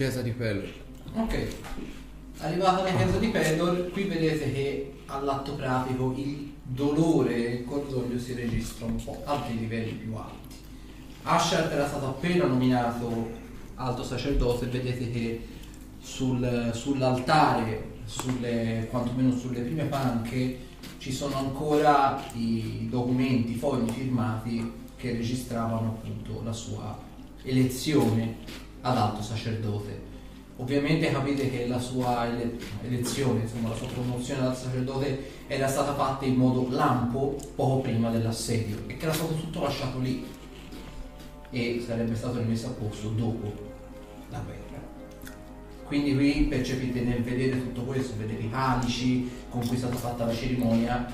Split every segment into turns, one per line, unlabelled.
Chiesa di Pello.
Ok. Arrivata alla chiesa di Pedor, qui vedete che all'atto pratico il dolore e il cordoglio si registra un po' a dei livelli più alti. Asher era stato appena nominato alto sacerdote, vedete che sul- sull'altare, sulle, quantomeno sulle prime panche, ci sono ancora i documenti, i fogli firmati che registravano appunto la sua elezione ad alto sacerdote. Ovviamente capite che la sua ele- elezione, insomma la sua promozione ad alto sacerdote era stata fatta in modo lampo poco prima dell'assedio e che era stato tutto lasciato lì e sarebbe stato rimesso a posto dopo la guerra. Quindi qui percepite nel vedere tutto questo, vedere i calici con cui è stata fatta la cerimonia,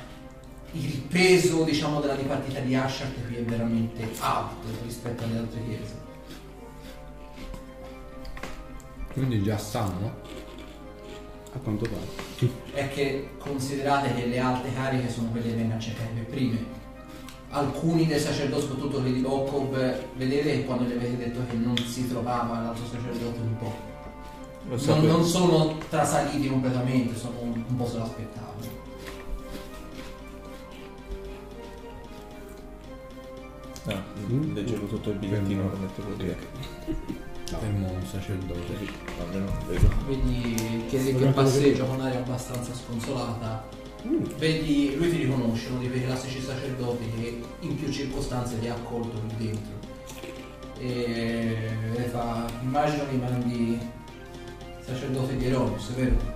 il peso diciamo della dipartita di Asher qui è veramente alto rispetto alle altre chiese.
Quindi già sanno.
A quanto pare.
è che considerate che le alte cariche sono quelle che vengono accettate per prime. Alcuni dei sacerdoti, soprattutto quelli di Lokov, vedete che quando gli avete detto che non si trovava l'altro sacerdote un po'.
Lo
Non, non sono trasaliti completamente, sono un, un po' se l'aspettavano.
Ah, leggevo tutto il bigliettino lo mettevo lì.
Fermo un sacerdote.
Almeno vedo.
Vedi chiedi che
Guarda
passeggio con aria abbastanza sconsolata. Vedi, lui ti riconosce, uno di quei classici sacerdoti che in più circostanze ti ha accolto lì dentro. E le fa, immagino che mandi sacerdote di Eronius, vero?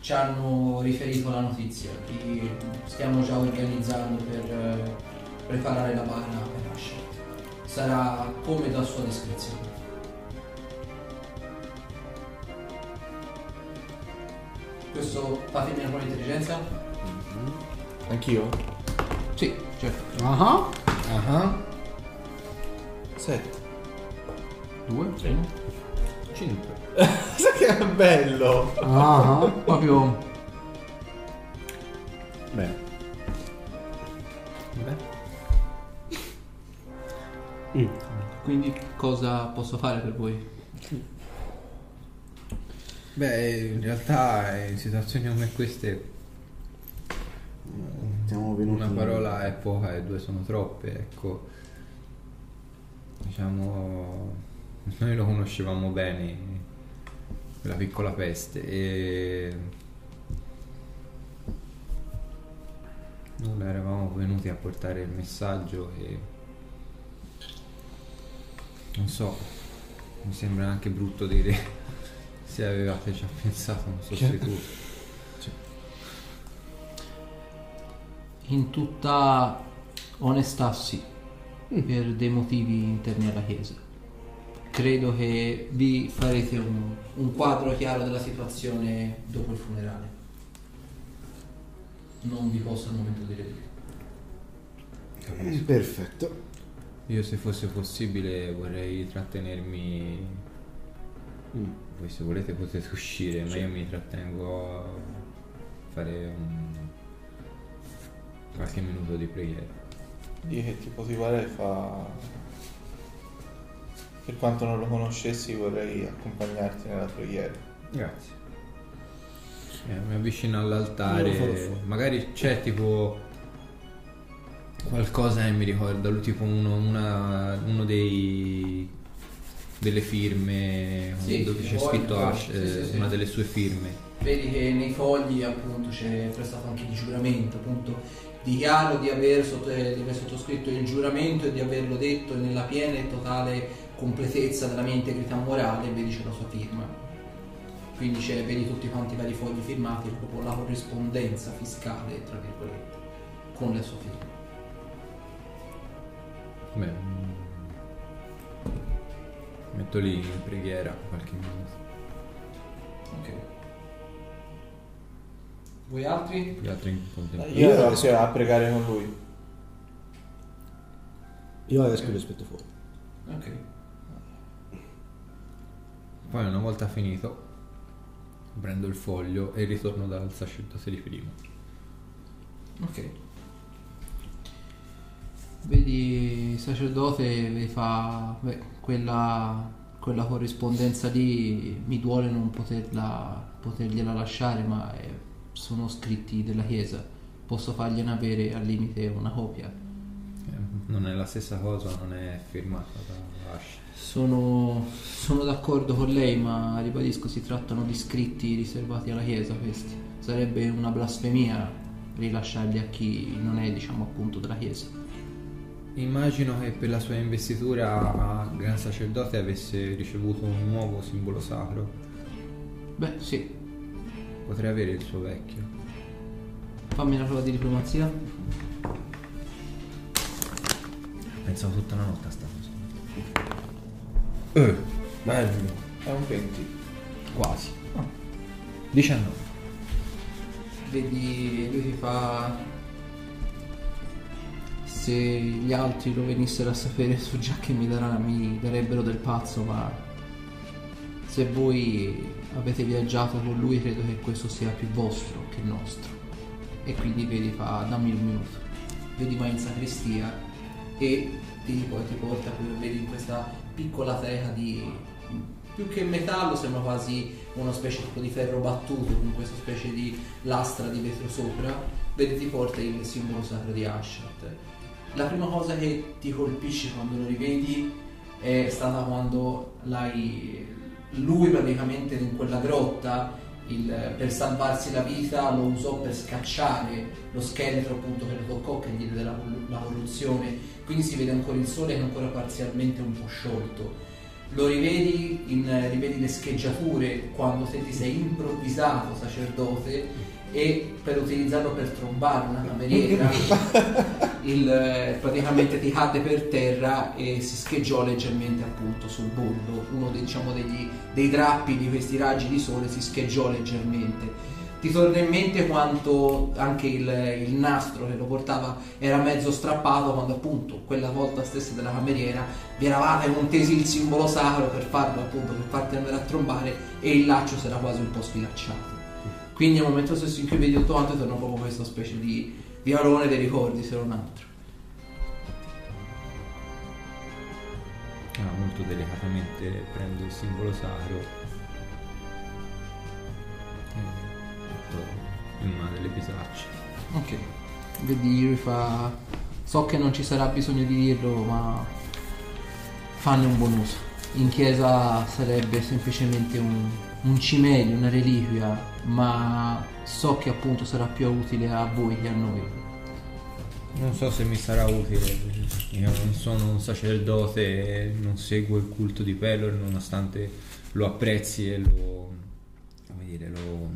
Ci hanno riferito la notizia, ti stiamo già organizzando per eh, preparare la bara. Sarà come da sua descrizione. Questo fatemi una prova di intelligenza?
Anch'io?
Sì, certo.
Ah
Ah,
7.
2,
5.
Sai che è bello!
ah.
Proprio cosa posso fare per voi?
Beh, in realtà in situazioni come queste
Siamo venuti.
una parola è poca e due sono troppe, ecco. Diciamo, noi lo conoscevamo bene, quella piccola peste, e nulla, eravamo venuti a portare il messaggio e non so, mi sembra anche brutto dire se avevate già pensato a un sostituto.
In tutta onestà sì, per dei motivi interni alla Chiesa. Credo che vi farete un, un quadro chiaro della situazione dopo il funerale. Non vi posso al momento dire di più.
Perfetto.
Io se fosse possibile vorrei trattenermi.
Mm.
Voi se volete potete uscire, ma
Sì.
io mi trattengo a fare un... qualche minuto di preghiera.
Io che tipo ti pare fa... Per quanto non lo conoscessi vorrei accompagnarti nella preghiera.
Grazie. Eh, mi avvicino all'altare, magari c'è tipo qualcosa che mi ricorda, lui tipo uno, una- uno dei delle firme
Sì,
dove c'è scritto Ash,
sì,
eh,
sì, sì.
una delle sue firme.
Vedi che nei fogli appunto c'è prestato anche il giuramento, appunto dichiaro di aver, sotto- eh, di aver sottoscritto il giuramento e di averlo detto nella piena e totale completezza della mia integrità morale, vedi c'è la sua firma. Quindi c'è, vedi tutti quanti i vari fogli firmati, proprio la corrispondenza fiscale, tra virgolette, con la sua firma.
Beh, mm, metto lì in preghiera qualche minuto.
Ok. Voi altri?
Gli altri in contemporanea.
Io ero a pregare con lui.
Io esco e lo aspetto fuori.
Ok.
Poi una volta finito prendo il foglio e ritorno dal sacerdote di prima.
Ok. Vedi il sacerdote vi fa beh, quella quella corrispondenza lì mi duole non poterla, potergliela lasciare, ma eh, sono scritti della Chiesa. Posso fargliene avere al limite una copia.
Eh, Non è la stessa cosa, non è firmata da Ash.
Sono, sono d'accordo con lei, ma ribadisco, si trattano di scritti riservati alla Chiesa questi. Sarebbe una blasfemia rilasciarli a chi non è, diciamo, appunto della Chiesa.
Immagino che per la sua investitura a Gran Sacerdote avesse ricevuto un nuovo simbolo sacro.
Beh, sì.
Potrei avere il suo vecchio.
Fammi una prova di diplomazia.
Pensavo tutta la notte a sta cosa.
Eh, bello. È un 20.
Quasi. 19.
Vedi, lui ti fa. Se gli altri lo venissero a sapere so già che mi, darà, mi darebbero del pazzo, ma se voi avete viaggiato con lui credo che questo sia più vostro che nostro. E quindi vedi fa dammi un minuto. Vedi vai in sacrestia e ti, poi ti porta qui, vedi in questa piccola teca di più che metallo sembra quasi una specie tipo di ferro battuto con questa specie di lastra di vetro sopra vedi ti porta il simbolo sacro di Ashat la prima cosa che ti colpisce quando lo rivedi è stata quando lui praticamente in quella grotta il- per salvarsi la vita lo usò per scacciare lo scheletro appunto che lo toccò che gli diede la, la corruzione quindi si vede ancora il sole che è ancora parzialmente un po' sciolto. Lo rivedi, in- rivedi le scheggiature quando te ti sei improvvisato sacerdote e per utilizzarlo per trombare una cameriera il, eh, praticamente ti cadde per terra e si scheggiò leggermente appunto sul bordo. Uno dei, diciamo, degli, dei drappi di questi raggi di sole si scheggiò leggermente. Ti torna in mente quanto anche il, il nastro che lo portava era mezzo strappato quando appunto quella volta stessa della cameriera vi eravate contesi il simbolo sacro per farlo appunto per farti andare a trombare e il laccio si era quasi un po' sfilacciato quindi nel momento stesso in cui vedi tutto quanto torna proprio questa specie di, di alone dei ricordi se non altro.
Ah, molto delicatamente prendo il simbolo sacro e metto in una delle bisacce.
ok. Vedi lui fa so che non ci sarà bisogno di dirlo ma fanne un buon uso in chiesa sarebbe semplicemente un, un cimelio una reliquia ma so che appunto sarà più utile a voi che a noi
Non so se mi sarà utile, io non sono un sacerdote non seguo il culto di Pelor nonostante lo apprezzi e lo, come dire, lo,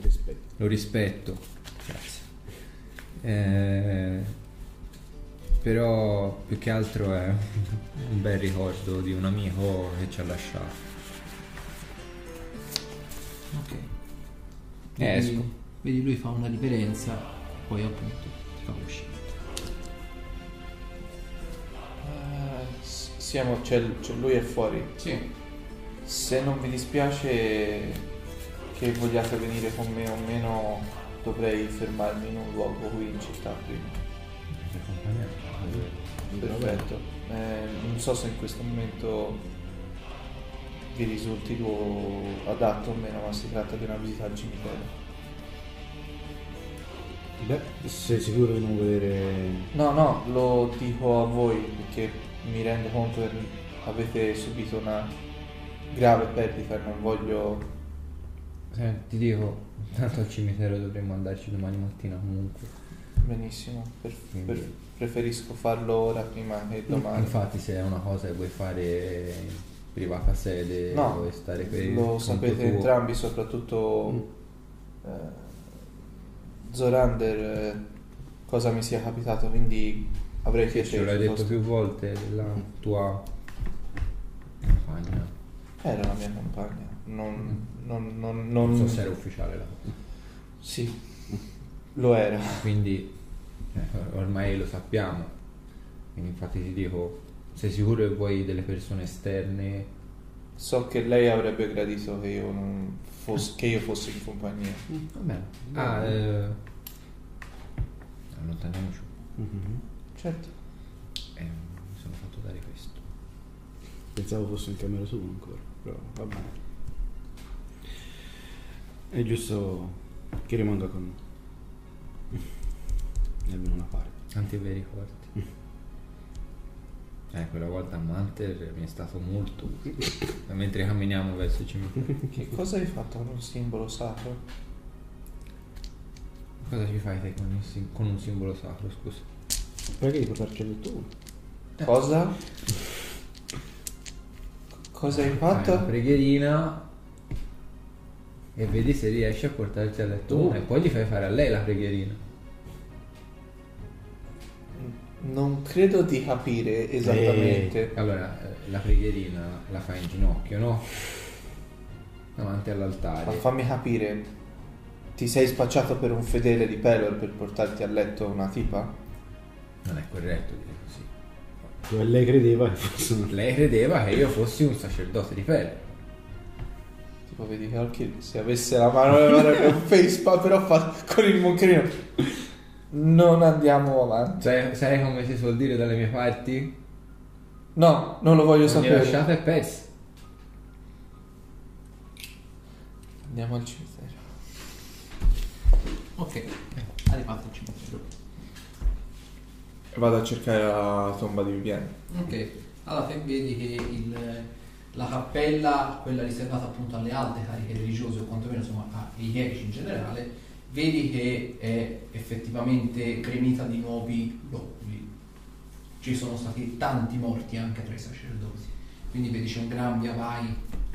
rispetto.
lo rispetto. Grazie. Eh, però più che altro è un bel ricordo di un amico che ci ha lasciato.
Ok
Eh,
vedi,
esco.
vedi lui fa una riverenza poi appunto ti fa uscire
Eh, s- siamo, c'è, c'è- lui è fuori.
sì
Se non vi dispiace che vogliate venire con me o meno, dovrei fermarmi in un luogo qui in città prima. Perfetto. Eh, non so se in questo momento vi risulti luogo adatto o meno, ma si tratta di una visita al cimitero.
Beh, sei sicuro di non vedere...
No, no, lo dico a voi perché mi rendo conto che avete subito una grave perdita e non voglio...
Eh, ti dico, tanto al cimitero dovremmo andarci domani mattina comunque.
Benissimo, per- per- preferisco farlo ora prima che domani.
Infatti se è una cosa che vuoi fare privata sede,
No,
vuoi stare per
Lo sapete
tuo.
entrambi, soprattutto eh, Zorander, eh, cosa mi sia capitato, quindi avrei
Ce
piacere.
l'hai
se
detto più volte della tua compagna.
Era la mia compagna, non, non, non,
Mm. Non
non-
so se era ufficiale la cosa.
Sì, lo era.
Quindi eh, ormai lo sappiamo. Quindi infatti ti dico, sei sicuro che vuoi delle persone esterne?
So che lei avrebbe gradito che io, non fos- che io fossi in compagnia.
Va bene. Ah, eh, allontaniamoci.
Mhm.
Certo.
Eh, mi sono fatto dare questo.
Pensavo fosse in camera sua ancora, però va bene. È giusto che rimanga con noi. Almeno una parte.
Tanti bei ricordi. Eh, quella volta a Manter mi è stato molto utile. Mentre camminiamo verso il cimitero.
Che cosa hai fatto con un simbolo sacro?
Cosa ci fai te con, il sim- con un simbolo sacro, scusa?
Perché di portarci a letto uno?
Cosa? Cosa hai
Fai una
fatto?
preghierina e vedi se riesci a portarti a letto uno e poi gli fai fare a lei la preghierina.
Non credo di capire esattamente.
Allora, eh, la preghierina la fai in ginocchio, no? Davanti
Ma
all'altare.
fammi capire, ti sei spacciato per un fedele di Pelor per portarti a letto una tipa?
Non è corretto dire così.
Dove lei credeva che fosse.
Lei credeva che io fossi un sacerdote di pelle.
Tipo vedi che se avesse la mano avrebbe un facepalm però fa con il moncherino. Non andiamo avanti.
Sai, sai come si suol dire dalle mie parti?
No, non lo voglio
Non mi
sapere.
lasciate e persi.
Andiamo al cimitero.
Ok, arrivato al cimitero.
Vado a cercare la tomba di Vivienne.
Ok, allora te vedi che il- la cappella, quella riservata appunto alle alte cariche religiose o quantomeno insomma ai chierici in generale, vedi che è effettivamente gremita di nuovi loculi. Ci sono stati tanti morti anche tra i sacerdoti. Quindi vedi c'è un gran via vai,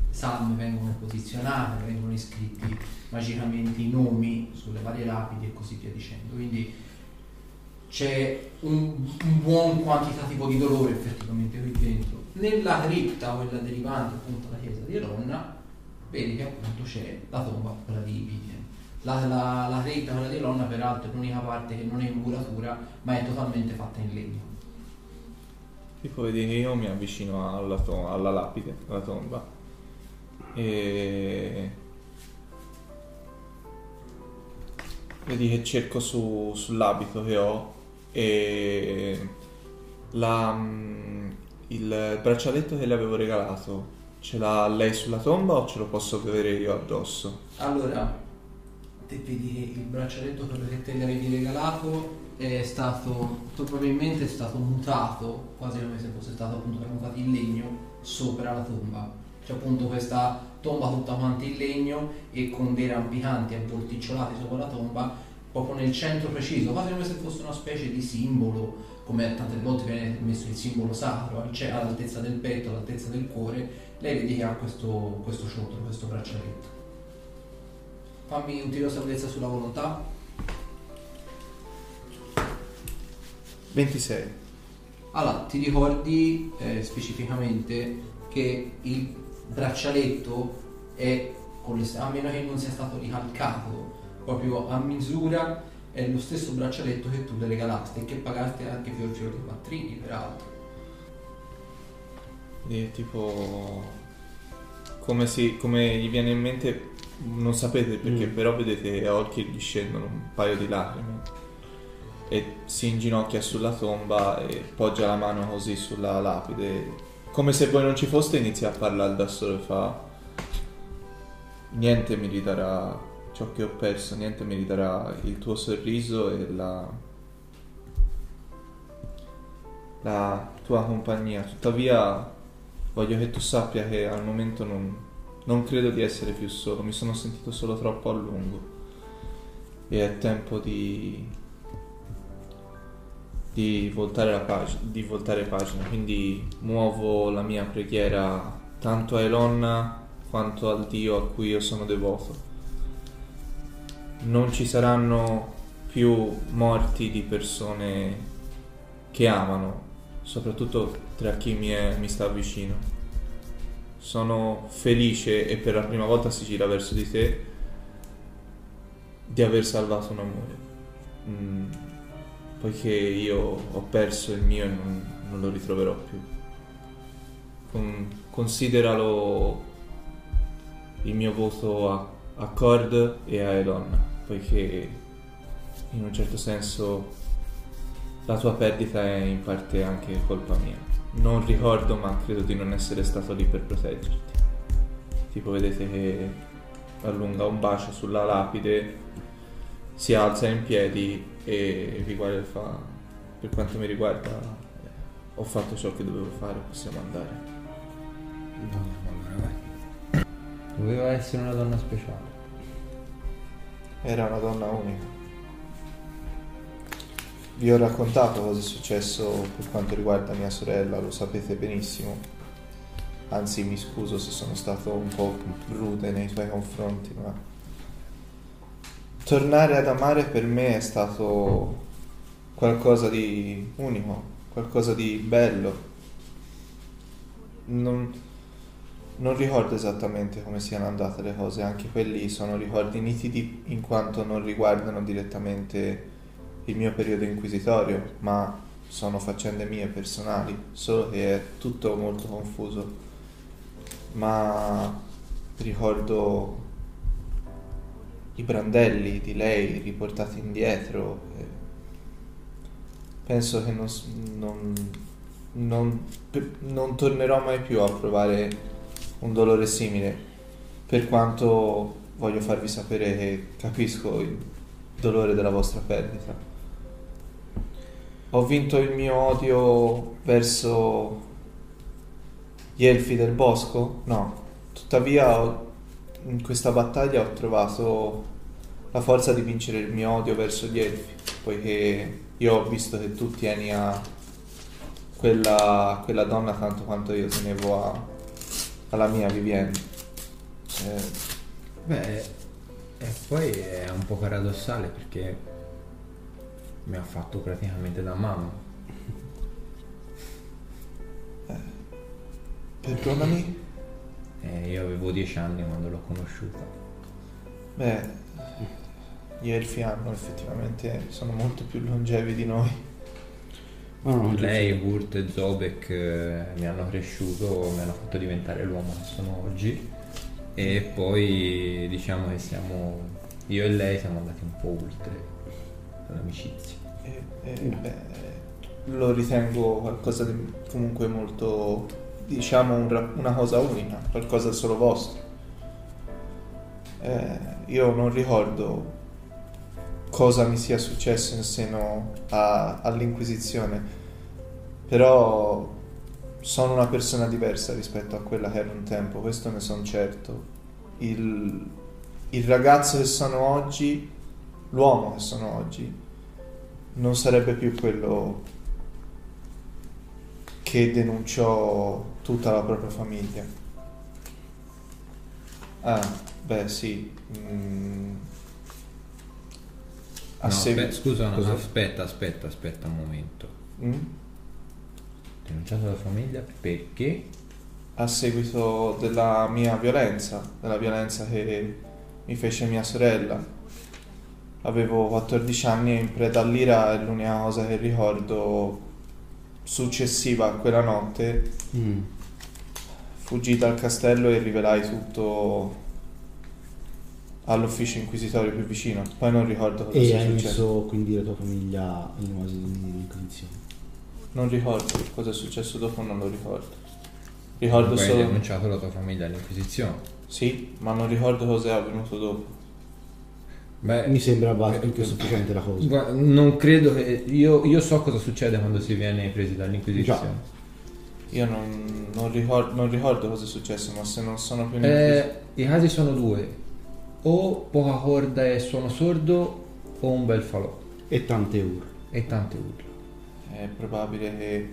salme vengono posizionate, vengono iscritti magicamente i nomi sulle varie lapidi e così via dicendo. Quindi c'è un, un buon quantitativo di dolore effettivamente qui dentro. Nella cripta, quella derivante appunto dalla chiesa di Elonna, vedi che appunto c'è la tomba, quella di Vivian. La, la, la cripta, quella di Elonna, peraltro è l'unica parte che non è in muratura, ma è totalmente fatta in legno.
Tipo vedi che io mi avvicino alla, to- alla lapide, alla tomba. E... Vedi che cerco su- sull'abito che ho e la, mm, il braccialetto che le avevo regalato ce l'ha lei sulla tomba o ce lo posso avere io addosso?
Allora, te vedi che il braccialetto che te le avevi regalato è stato, probabilmente è stato mutato, quasi come se fosse stato appunto mutato in legno sopra la tomba. C'è appunto questa tomba tutta quanta in legno e con dei rampicanti avvolticciolati sopra la tomba, proprio nel centro preciso, quasi come se fosse una specie di simbolo, come tante volte viene messo il simbolo sacro, c'è all'altezza del petto, all'altezza del cuore, lei vedi che ha questo, questo ciottolo, questo braccialetto. Fammi un tiro salvezza sulla volontà.
26.
Allora, ti ricordi eh, specificamente che il braccialetto è, con le- a meno che non sia stato ricalcato proprio a misura, è lo stesso braccialetto che tu le regalaste e che pagaste anche fior fior di quattrini, peraltro.
E tipo come, si, come gli viene in mente non sapete perché
Mm.
però vedete a occhi gli scendono un paio di lacrime. E si inginocchia sulla tomba e poggia la mano così sulla lapide. Come se voi non ci foste inizia a parlare da solo e fa niente mi ridarà ciò che ho perso niente mi ridarà il tuo sorriso e la la tua compagnia. Tuttavia Voglio che tu sappia che al momento non, non credo di essere più solo, mi sono sentito solo troppo a lungo e è tempo di, di, voltare, la pag- di voltare pagina, quindi muovo la mia preghiera tanto a Elonna quanto al Dio a cui io sono devoto. Non ci saranno più morti di persone che amano, soprattutto tra chi mi, è- mi sta vicino. Sono felice e per la prima volta si gira verso di te di aver salvato un amore. Mm, poiché io ho perso il mio e non, non lo ritroverò più. Con- consideralo il mio voto a, a Cord e a Elonna, poiché in un certo senso la tua perdita è in parte anche colpa mia. Non ricordo, ma credo di non essere stato lì per proteggerti. Tipo, vedete che allunga un bacio sulla lapide, si alza in piedi e vi guarda e fa: Per quanto mi riguarda, ho fatto ciò che dovevo fare, possiamo andare.
Allora, vai. Doveva essere una donna speciale.
Era una donna unica. Vi ho raccontato cosa è successo per quanto riguarda mia sorella, lo sapete benissimo. Anzi, mi scuso se sono stato un po' rude nei suoi confronti, ma tornare ad amare per me è stato qualcosa di unico, qualcosa di bello. Non, non ricordo esattamente come siano andate le cose, anche quelli sono ricordi nitidi in quanto non riguardano direttamente il mio periodo inquisitorio, ma sono faccende mie personali, solo che è tutto molto confuso. Ma ricordo i brandelli di lei riportati indietro. penso che non, non- non- non tornerò mai più a provare un dolore simile, per quanto voglio farvi sapere che capisco il dolore della vostra perdita. Ho vinto il mio odio verso gli elfi del bosco? No. Tuttavia ho- in questa battaglia ho trovato la forza di vincere il mio odio verso gli elfi, poiché io ho visto che tu tieni a quella, quella donna tanto quanto io tenevo a- alla mia Vivienne. Eh,
Beh, e poi è un po' paradossale perché mi ha fatto praticamente da mamma.
perdonami?
E io avevo dieci anni quando l'ho conosciuta.
Beh, gli elfi hanno effettivamente, sono molto più longevi di noi.
Ma no, non
Lei, Wurt e Zobek eh, mi hanno cresciuto, mi hanno fatto diventare l'uomo che sono oggi. E poi diciamo che siamo, io e lei siamo andati un po' oltre l'amicizia.
E, e, beh, lo ritengo qualcosa di comunque molto, diciamo, un una cosa unica, qualcosa solo vostro. Eh, io non ricordo cosa mi sia successo in seno a- all'Inquisizione, però sono una persona diversa rispetto a quella che ero un tempo, questo ne sono certo. Il, il ragazzo che sono oggi, l'uomo che sono oggi, non sarebbe più quello che denunciò tutta la propria famiglia. Ah, beh sì. mm.
No,
segui-
aspe- scusa, no, aspetta, aspetta, aspetta un momento.
Mm?
Denunciato la famiglia perché?
a seguito della mia violenza, della violenza che mi fece mia sorella. Avevo 14 anni e in preda all'ira è l'unica cosa che ricordo successiva a quella notte.
Mm.
Fuggì dal castello e rivelai tutto all'ufficio inquisitorio più vicino. Poi non ricordo cosa
E
sia
hai
successo.
messo quindi la tua famiglia in una inquisizione.
Non ricordo cosa è successo dopo, non lo ricordo. Ricordo
hai
solo...
denunciato la tua famiglia all'Inquisizione.
Sì, ma non ricordo cosa è avvenuto dopo.
Beh,
Mi sembra
eh,
più che sufficiente la cosa.
Non credo che. Io, io so cosa succede quando si viene presi dall'Inquisizione.
Io non, non ricordo, non ricordo cosa è successo, ma se non sono più in
Eh, I casi sono due: o poca corda e suono sordo, o un bel falò
E tante ore.
e tante urla.
È probabile che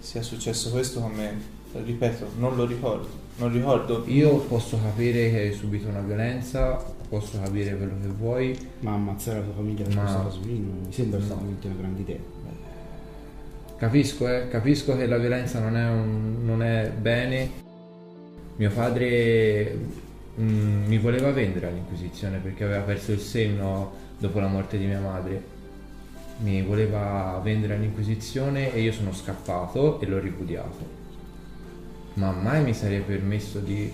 sia successo questo con me. Ripeto, non lo ricordo. Non ricordo.
Io posso capire che hai subito una violenza, posso capire quello che vuoi,
Ma ammazzare la tua famiglia per
Ma-
questa cosa qui non mi sembra
No.
estremamente una grande idea.
Capisco, eh, capisco che la violenza non è, un- non è bene. Mio padre mm, mi voleva vendere all'Inquisizione perché aveva perso il senno dopo la morte di mia madre. Mi voleva vendere all'Inquisizione e io sono scappato e l'ho ripudiato. Ma mai mi sarei permesso di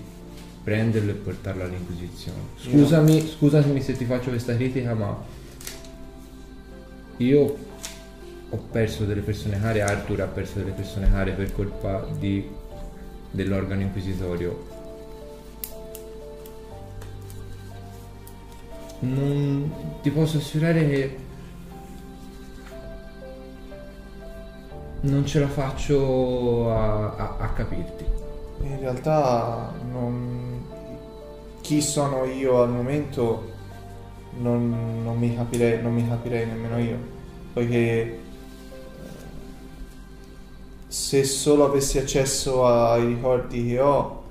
prenderlo e portarlo all'Inquisizione. Scusami, scusami se ti faccio questa critica, ma io ho ho perso delle persone care, Arthur ha perso delle persone care per colpa di- dell'organo inquisitorio. Non ti posso assicurare che non ce la faccio a, a- a capirti.
In realtà non... chi sono io al momento non, non mi capirei, non mi capirei nemmeno io, poiché eh, se solo avessi accesso ai ricordi che ho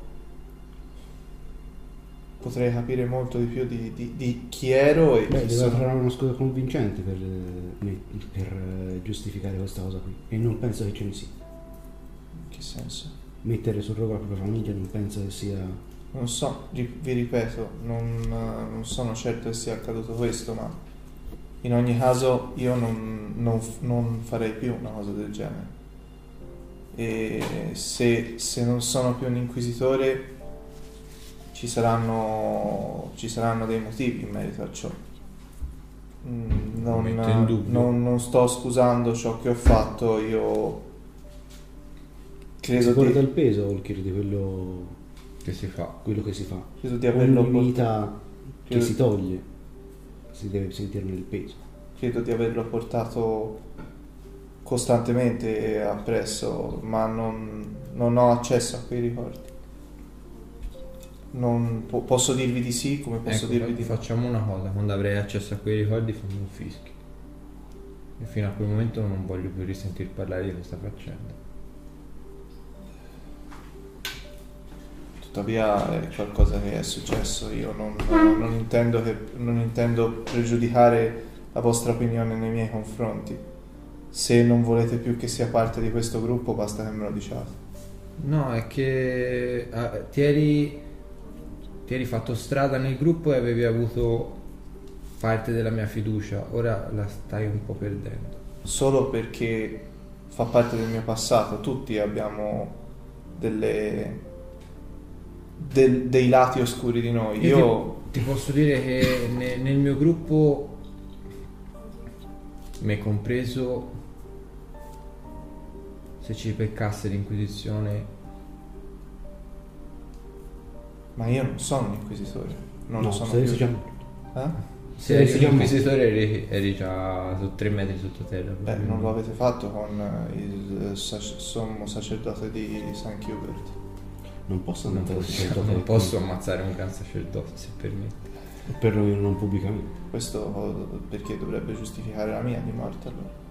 potrei capire molto di più di, di- di chi ero e
Beh,
chi
deve
sono.
trovare una scusa convincente per, eh, per, eh, giustificare questa cosa qui. E non penso che ce ne sia.
In che senso?
Mettere sul rogo la propria famiglia non penso che sia.
Non so, vi ripeto, non, eh, non sono certo che sia accaduto questo, ma in ogni caso io non, non non farei più una cosa del genere. E se, se non sono più un inquisitore ci saranno, ci saranno dei motivi in merito a ciò. Mm, Non, non- non sto scusando ciò che ho fatto, io credo
porta
di,
il peso o chiede quello,
Che si fa?
quello che si fa?
credo di averlo
Ogni vita che si toglie si deve sentirne il peso.
credo di averlo portato costantemente appresso, ma non, non ho accesso a quei ricordi. Non po- posso dirvi di sì, come posso
Ecco,
dirvi di no.
facciamo una cosa, quando avrai accesso a quei ricordi fammi un fischio. E fino a quel momento non voglio più risentir parlare di questa faccenda.
Tuttavia è qualcosa che è successo, io non, non- intendo che- non intendo pregiudicare la vostra opinione nei miei confronti. Se non volete più che sia parte di questo gruppo, basta che me lo diciate.
No, è che ah, ti, eri, ti eri fatto strada nel gruppo e avevi avuto parte della mia fiducia, ora la stai un po' perdendo.
solo perché fa parte del mio passato. Tutti abbiamo delle, del- dei lati oscuri di noi.
Io
Io
ti, ti posso dire che ne- nel mio gruppo, me compreso, se ci peccasse l'inquisizione,
ma io non sono un inquisitore. Non
no,
lo sono
se
più.
chiama-
Eh?
se eri un inquisitore eri, eri già su tre metri sottoterra.
Beh, non lo avete fatto con eh, il sommo sacerdote di San Hubert.
Non posso
Non
andare
posso, non posso ammazzare un gran sacerdote, se permette.
Per noi non pubblicamente.
Questo perché dovrebbe giustificare la mia di morte allora.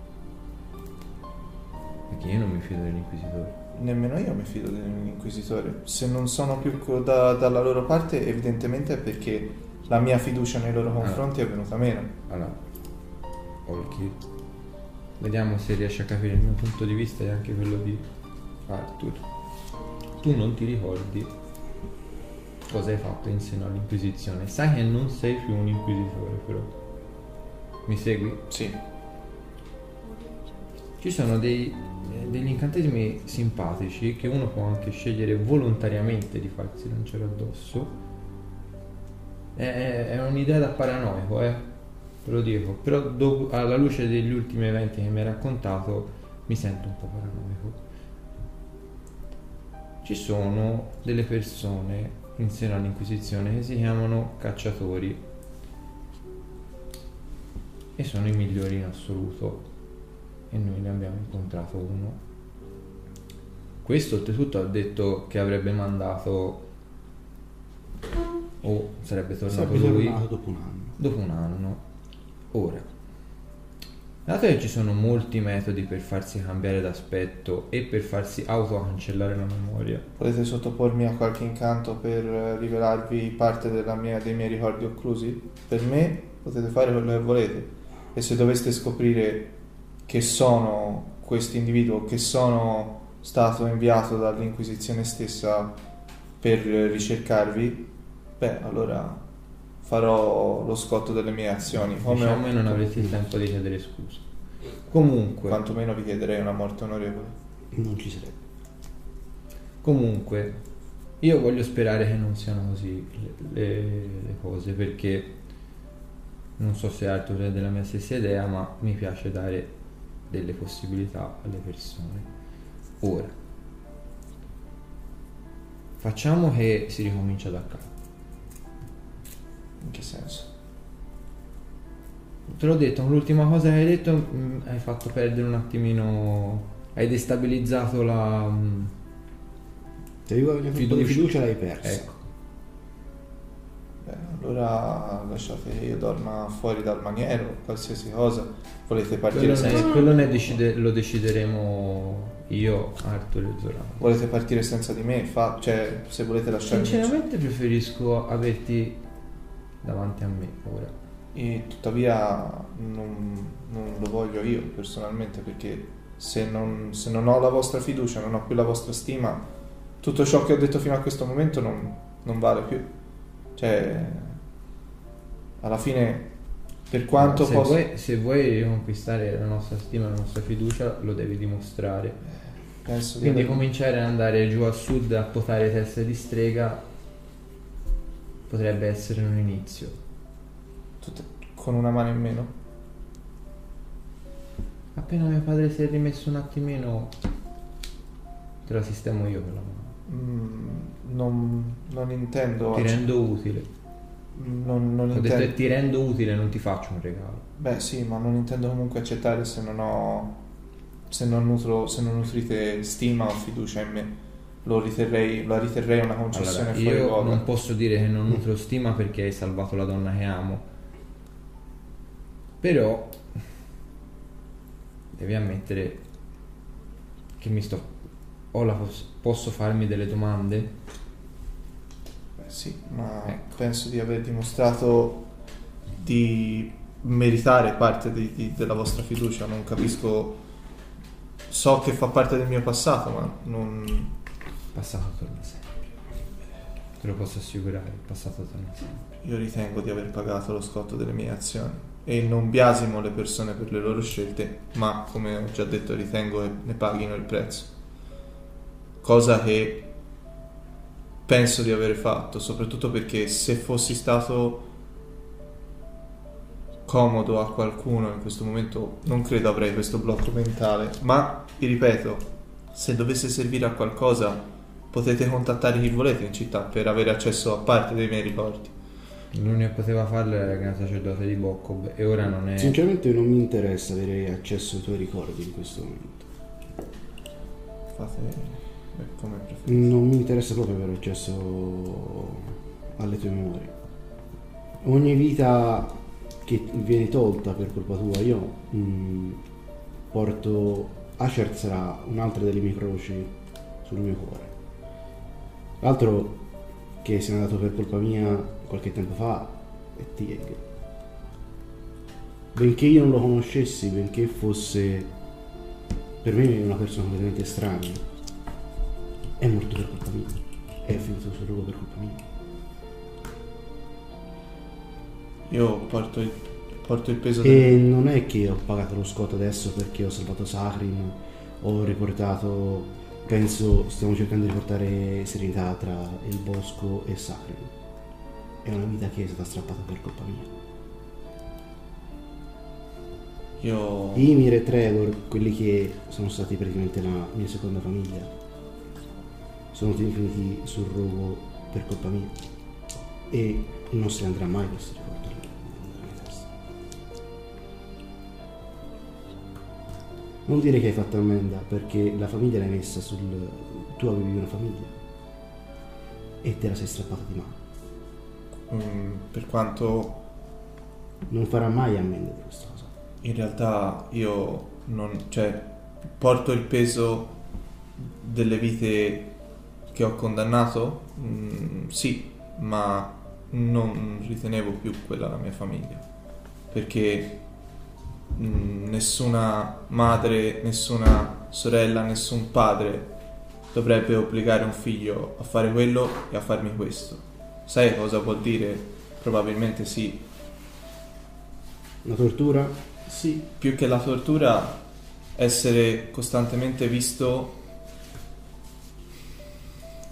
Perché io non mi fido dell'inquisitore.
Nemmeno io mi fido dell'inquisitore. Se non sono più da- dalla loro parte, evidentemente è perché la mia fiducia nei loro confronti è venuta meno.
Allora, Olki, vediamo se riesci a capire il mio punto di vista e anche quello di Arthur. Tu non ti ricordi cosa hai fatto in seno all'Inquisizione. Sai che non sei più un inquisitore, però. Mi segui?
Sì,
Ci sono dei, eh, degli incantesimi simpatici che uno può anche scegliere volontariamente di farsi lanciare addosso. È, è un'idea da paranoico, eh, te lo dico. Però dopo- alla luce degli ultimi eventi che mi hai raccontato mi sento un po' paranoico. Ci sono delle persone in seno all'Inquisizione che si chiamano cacciatori e sono i migliori in assoluto e noi ne abbiamo incontrato uno. Questo oltretutto ha detto che avrebbe mandato o sarebbe tornato
Sarebbe
lui
tornato dopo un anno.
dopo un anno. Ora, dato che ci sono molti metodi per farsi cambiare d'aspetto e per farsi autocancellare la memoria,
potete sottopormi a qualche incanto per eh, rivelarvi parte mia- dei miei ricordi occlusi? Per me potete fare quello che volete. E se doveste scoprire che sono questo individuo, che sono stato inviato dall'Inquisizione stessa per eh, ricercarvi, beh, allora farò lo scotto delle mie azioni. Come
diciamo non avrete il tempo di chiedere scusa. Comunque,
quantomeno vi chiederei una morte onorevole.
Non ci sarebbe.
Comunque, io voglio sperare che non siano così le, le- le cose perché non so se Arthur è della mia stessa idea, ma mi piace dare delle possibilità alle persone. Ora, facciamo che si ricomincia da capo.
In che senso?
Te l'ho detto, l'ultima cosa che hai detto mm, hai fatto perdere un attimino, hai destabilizzato la... mm,
Se po' di
Fiducia.
fiducia l'hai persa.
Ecco,
Beh, allora lasciate che io dorma fuori dal maniero, qualsiasi cosa. Volete partire,
quello,
senza,
ne- quello ne decide- lo decideremo io, Arthur e Zorato.
volete partire senza di me? Fa, cioè, se volete lasciarmi...
Sinceramente preferisco averti davanti a me ora.
E tuttavia non, non lo voglio io personalmente perché se non, se non ho la vostra fiducia, non ho più la vostra stima, tutto ciò che ho detto fino a questo momento non, non vale più. Cioè, alla fine, per quanto
se,
posso...
vuoi, se vuoi riconquistare la nostra stima, la nostra fiducia, lo devi dimostrare.
Penso di
Quindi
aver-
cominciare ad andare giù a sud a potare teste di strega potrebbe essere un inizio.
tut- con una mano in meno.
Appena mio padre si è rimesso un attimino, te la sistemo io per la mano.
Mm, non, non intendo...
Ti rendo utile.
Non, non
Ho detto
intendo...
ti rendo utile, non ti faccio un regalo.
Beh sì, ma non intendo comunque accettare se non ho... Se non, nutro, se non nutrite stima o fiducia in me. Lo riterrei, la riterrei una concessione
Allora,
fuori
io
luogo.
non posso dire che non nutro stima perché hai salvato la donna che amo. Però devi ammettere che mi sto ho la poss- posso farmi delle domande?
Beh, sì, ma
Ecco.
penso di aver dimostrato di meritare parte di- di- della vostra fiducia. Non capisco. So che fa parte del mio passato, ma non.
Passato torna sempre. Te lo posso assicurare, il passato torna sempre.
Io ritengo di aver pagato lo scotto delle mie azioni. E non biasimo le persone per le loro scelte, ma come ho già detto, ritengo che ne paghino il prezzo. Cosa che penso di aver fatto, soprattutto perché se fossi stato comodo a qualcuno in questo momento, non credo avrei questo blocco mentale. Ma vi ripeto, se dovesse servire a qualcosa, potete contattare chi volete in città per avere accesso a parte dei miei ricordi.
L'unico che poteva farlo era il gran sacerdote di Bokkob e ora non è...
Sinceramente non mi interessa avere accesso ai tuoi ricordi in questo momento.
Fate come preferite.
Non mi interessa proprio avere accesso alle tue memorie. Ogni vita che viene tolta per colpa tua, io mm, porto Asher sarà un'altra delle mie croci sul mio cuore. L'altro che si è andato per colpa mia qualche tempo fa è Tieg. Benché io non lo conoscessi, benché fosse per me una persona completamente estranea, è morto per colpa mia. È finito sul rogo per colpa mia.
Io porto il, porto il peso
E
del...
non è che ho pagato lo scotto adesso perché ho salvato Sacrin, ho riportato, penso stiamo cercando di portare serenità tra il bosco e Sacrin. È una vita che è stata strappata per colpa mia.
Io...
Ymir e Trevor, quelli che sono stati praticamente la mia seconda famiglia, sono finiti sul rogo per colpa mia. E non se ne andrà mai questo Non dire che hai fatto ammenda perché la famiglia l'hai messa sul... tu avevi una famiglia e te la sei strappata di mano.
mm, per quanto
Non farà mai ammenda di questa cosa.
in realtà io non... cioè porto il peso delle vite che ho condannato? Mm, sì, ma non ritenevo più quella la mia famiglia. Perché mm, nessuna madre, nessuna sorella, nessun padre dovrebbe obbligare un figlio a fare quello e a farmi questo. Sai cosa vuol dire? Probabilmente sì.
Una tortura?
Sì, più che la tortura, essere costantemente visto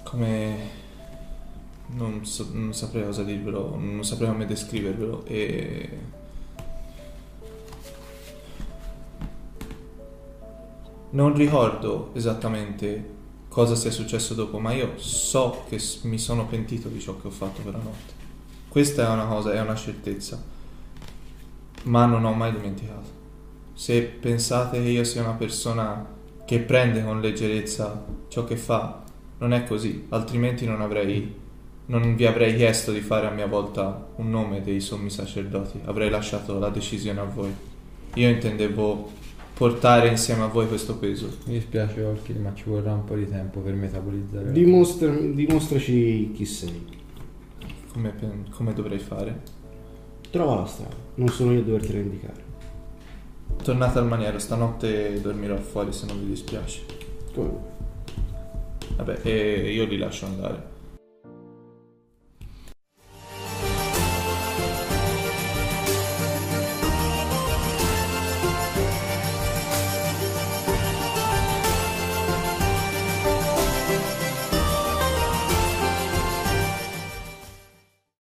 come... Non, so- non saprei cosa dirvelo, non saprei come descrivervelo e... Non ricordo esattamente cosa sia successo dopo, ma io so che mi sono pentito di ciò che ho fatto quella notte. Questa è una cosa, è una certezza, ma non ho mai dimenticato. Se pensate che io sia una persona che prende con leggerezza ciò che fa, non è così, altrimenti non avrei non vi avrei chiesto di fare a mia volta un nome dei sommi sacerdoti, avrei lasciato la decisione a voi. Io intendevo portare insieme a voi questo peso.
Mi dispiace Orchid, ma ci vorrà un po' di tempo per metabolizzare.
Dimostra- dimostraci chi sei.
Come, come dovrei fare?
Trova la strada, non sono io a dovertela indicare.
Tornate al maniero, stanotte dormirò fuori se non vi dispiace.
Come?
Vabbè, e io li lascio andare.